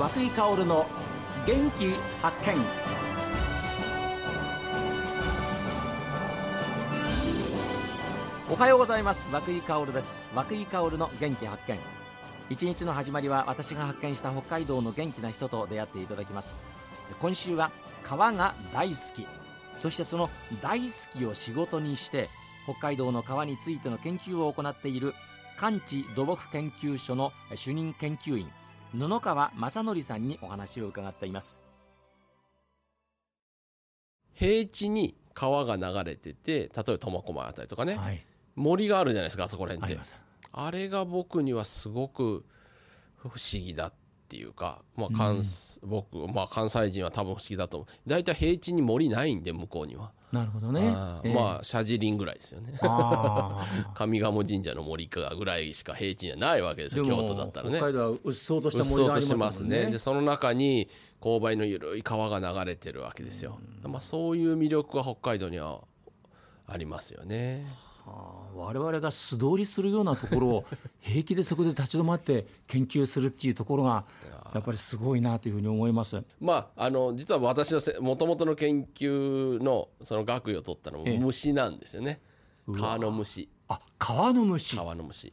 和井薫の元気発見。おはようございます。和井薫です。和井薫の元気発見。一日の始まりは私が発見した北海道の元気な人と出会っていただきます。今週は川が大好き。そしてその大好きを仕事にして北海道の川についての研究を行っている関地土木研究所の主任研究員布川正則さんにお話を伺っています。平地に川が流れてて例えば苫小牧あたりとかね、はい。森があるじゃないですかあそこらあ辺って。あれが僕にはすごく不思議だっていうか、まあ関僕、まあ、関西人は多分不思議だと思う。大体平地に森ないんで向こうには、なるほどね。あーええ。まあ社寺林ぐらいですよね。あ上賀茂神社の森かぐらいしか平地にはないわけですよ京都だったらね。北海道はうっそうとした森がありますね。ねでその中に勾配の緩い川が流れてるわけですよ、まあ、そういう魅力が北海道にはありますよね我々が素通りするようなところを平気でそこで立ち止まって研究するっていうところがやっぱりすごいなというふうに思います。まああの実は私のもともとの研究のその学位を取ったのもええ。虫なんですよね。川の虫。あ川の虫。川の虫。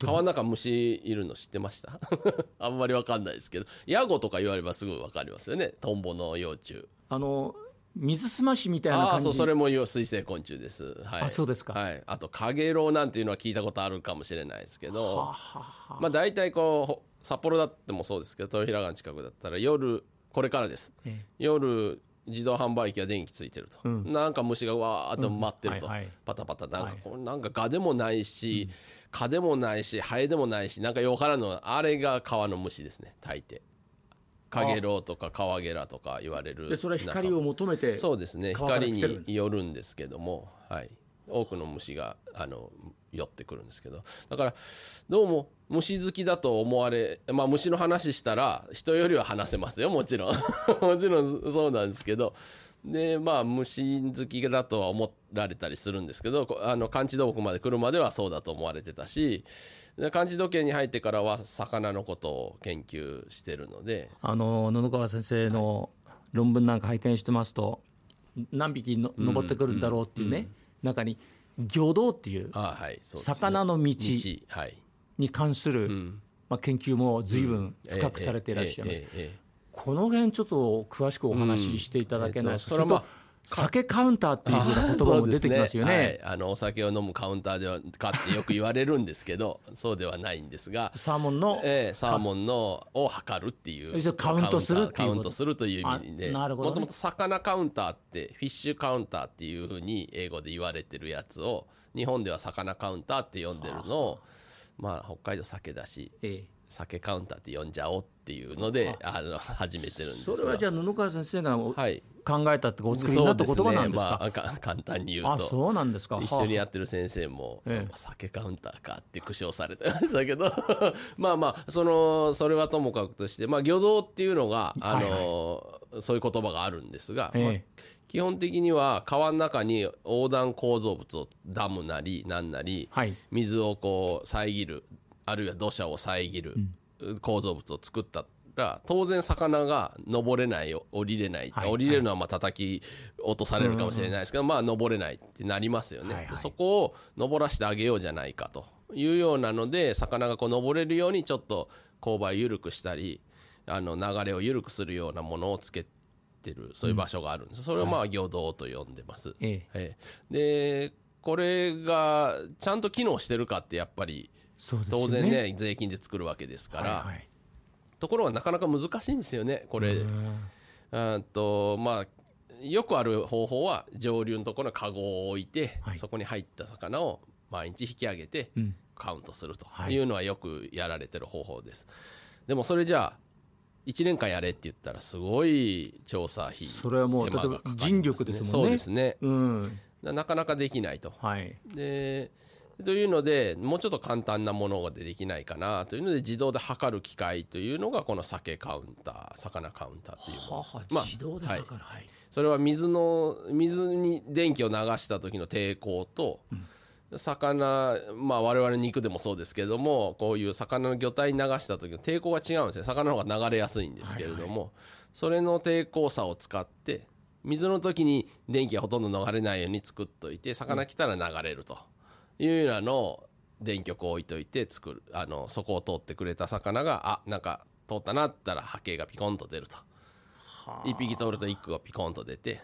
川の中虫いるの知ってました？あんまりわかんないですけど。ヤゴとか言わればすぐわかりますよね。トンボの幼虫。あの水すましみたいなああ感じそうそれも水生昆虫です、はい、あそうですか。はい、あとカゲロウなんていうのは聞いたことあるかもしれないですけどはあはあは。あまあ大体こうほ札幌だってもそうですけど豊平川の近くだったら夜これからです。え夜自動販売機は電気ついてると、うん。なんか虫がわーっと待ってると、うん。はいはい。パタパタなんかはい。こうなんかガでもないし、蚊でもないしハエでもないしなんかよからぬあれが川の虫ですね。大抵カゲロウとかカワゲラとか言われるでそれは光を求めてそうですね光によるんですけども、はい、多くの虫があの寄ってくるんですけど。だからどうも虫好きだと思われ、まあ、虫の話したら人よりは話せますよもちろん。もちろんそうなんですけどでまあ虫好きだとは思られたりするんですけどこあの完治土木まで来るまではそうだと思われてたしで完治土形に入ってからは魚のことを研究してるので。あの布川先生の論文なんか拝見してますと何匹の登ってくるんだろうっていうね、中に魚道っていうあはいそうですね。魚の道はい。に関する、ん。まあ、研究も随分深くされていらっしゃいます、この辺ちょっと詳しくお話ししていただけないですか、酒カウンターっていうふうな言葉も出てきますよね。そうですはい、あのお酒を飲むカウンターではかってよく言われるんですけど そうではないんですが、サーモンの、ええサーモンのを測るっていう。カウントするっていうこと？カウントするという意味で。もともと魚カウンターってフィッシュカウンターっていうふうに英語で言われてるやつを日本では魚カウンターって呼んでるのをまあ北海道酒だし。え酒カウンターって呼んじゃおうっていうのであの始めてるんえですがそれはじゃあ布川先生がおはい。考えたってお作りになった言葉なんですか？まあ、か簡単に言うあとそうなんですか。一緒にやってる先生も、ええ。まあ酒カウンターかって苦笑されてましたけど。まあまあそのそれはともかくとして、まあ、漁道っていうのがあの、そういう言葉があるんですが、ええ。まあ基本的には川の中に横断構造物をダムなりなんなり、はい。水をこう遮るあるいは土砂を遮る構造物を作ったら当然魚が登れない降りれない、はい降りれるのはまあ叩き落とされるかもしれないですけど、まあ登れないってなりますよね、はいはい。でそこを登らせてあげようじゃないかというようなので魚がこう登れるようにちょっと勾配を緩くしたりあの流れを緩くするようなものをつけてるそういう場所があるんです、それをまあ魚道と呼んでます、ええ。ええ。でこれがちゃんと機能してるかってやっぱり当然ね税金で作るわけですから、ところがなかなか難しいんですよねこれ。うん。とまあよくある方法は上流のところにカゴを置いて、はい。そこに入った魚を毎日引き上げてうん。カウントするとはい。いうのはよくやられてる方法です。でもそれじゃあ1年間やれって言ったらすごい調査費それはもう手間がかかります人力ですもんね。そうですね。うん。なかなかできないと。はい。でというのでもうちょっと簡単なものができないかなというので自動で測る機械というのがこの酒カウンター魚カウンターというはあはあまあ自動で測る。はい。それは水の水に電気を流した時の抵抗と、魚まあ我々肉でもそうですけれどもこういう魚の魚体に流した時の抵抗が違うんですね魚の方が流れやすいんですけれども、それの抵抗差を使って水の時に電気がほとんど流れないように作っといて魚来たら流れると。いうようなのを電極を置いといて作るあのそこを通ってくれた魚があなんか通ったなったら波形がピコンと出ると。1匹通ると1個がピコンと出て。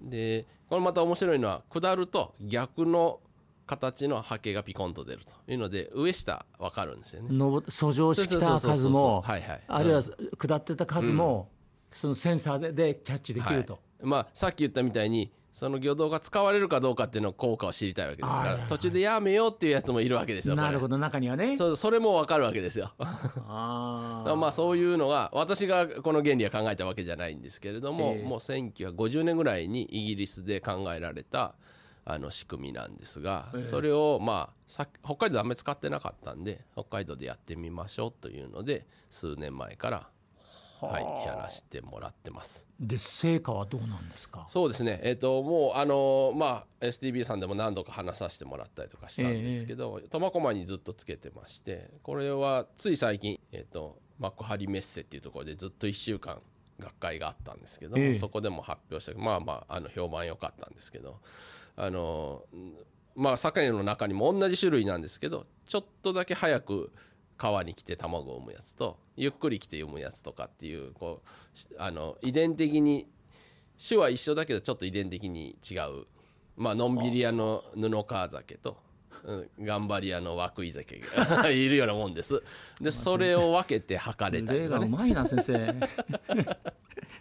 でこれまた面白いのは下ると逆の形の波形がピコンと出るというので上下分かるんですよね。の遡上してきた数もあるいは下ってた数も、そのセンサーででキャッチできると、はい。まあ、さっき言ったみたいにその魚道が使われるかどうかっていうの効果を知りたいわけですかはいはいはいら途中でやめようっていうやつもいるわけですよ。なるほど中にはねそうそれも分かるわけですよ。あーまあそういうのが私がこの原理は考えたわけじゃないんですけれども、ええもう1950年ぐらいにイギリスで考えられたあの仕組みなんですが、ええそれをまあさ北海道であんまり使ってなかったんで北海道でやってみましょうというので数年前から、はい、やらせてもらってます。で成果はどうなんですか？そうですね、えっともうあのまあ STB さんでも何度か話させてもらったりとかしたんですけど、苫小牧にずっとつけてましてこれはつい最近、えっと幕張メッセっていうところでずっと1週間学会があったんですけど、ええ。そこでも発表してまあまああの評判良かったんですけどあのまあ鮭の中にも同じ種類なんですけどちょっとだけ早く川に来て卵を産むやつとゆっくり来て産むやつとかっていうこうしあの遺伝的に種は一緒だけどちょっと遺伝的に違う。まあのんびり屋の布川鮭と、うん、頑張り屋の涌井鮭が いるようなもんです。でそれを分けて測れたり例とかね。がうまいな先生。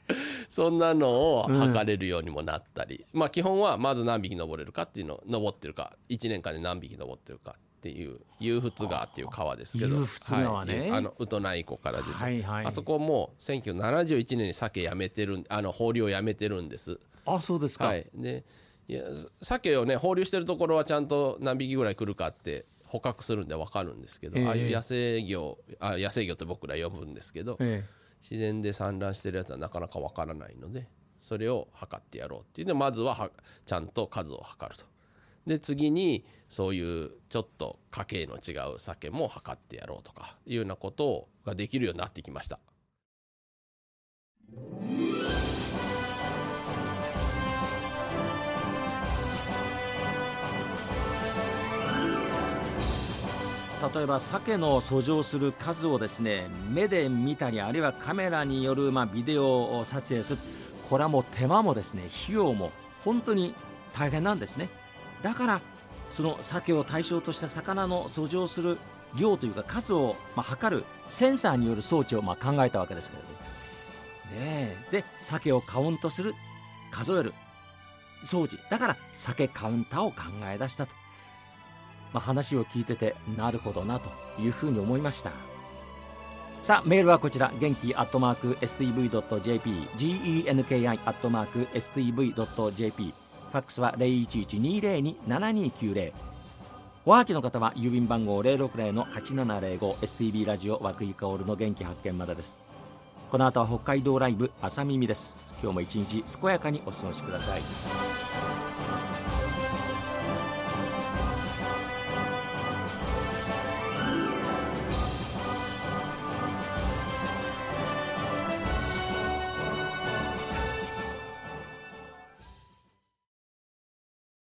そんなのを測れるようにもなったり、まあ基本はまず何匹登れるかっていうの登ってるか1年間で何匹登ってるかっていう湧出川っていう川ですけど。湧出川ね。はい、あのウトナイ湖から出て、はいはい。あそこも1971年に鮭やめてるんあの放流をやめてるんです。あそうですか、はい。でいや鮭をね放流してるところはちゃんと何匹ぐらい来るかって捕獲するんで分かるんですけど、ええ。ああいう野生魚あ野生魚って僕ら呼ぶんですけど、え。自然で産卵してるやつはなかなかわからないのでそれを測ってやろうっていう。でまずははちゃんと数を測るとで次にそういうちょっと家系の違う酒も測ってやろうとかいうようなことができるようになってきました。例えば鮭の遡上する数をですね目で見たりあるいはカメラによる、まあ、ビデオを撮影する。これはもう手間もですね費用も本当に大変なんですね。だからその鮭を対象とした魚の遡上する量というか数を、まあ、測るセンサーによる装置を、まあ、考えたわけですけれどねえ。で鮭をカウントする数える装置。だから鮭カウンターを考え出したと。まあ、話を聞いててなるほどなというふうに思いました。さあメールはこちら。元気アットマーク STV.jp genki アットマーク STV.jp ファックスは0112027290おはきの方は郵便番号 060-8705STB ラジオ和久井薫の元気発見までです。この後は北海道ライブ朝耳です。今日も一日健やかにお過ごしください。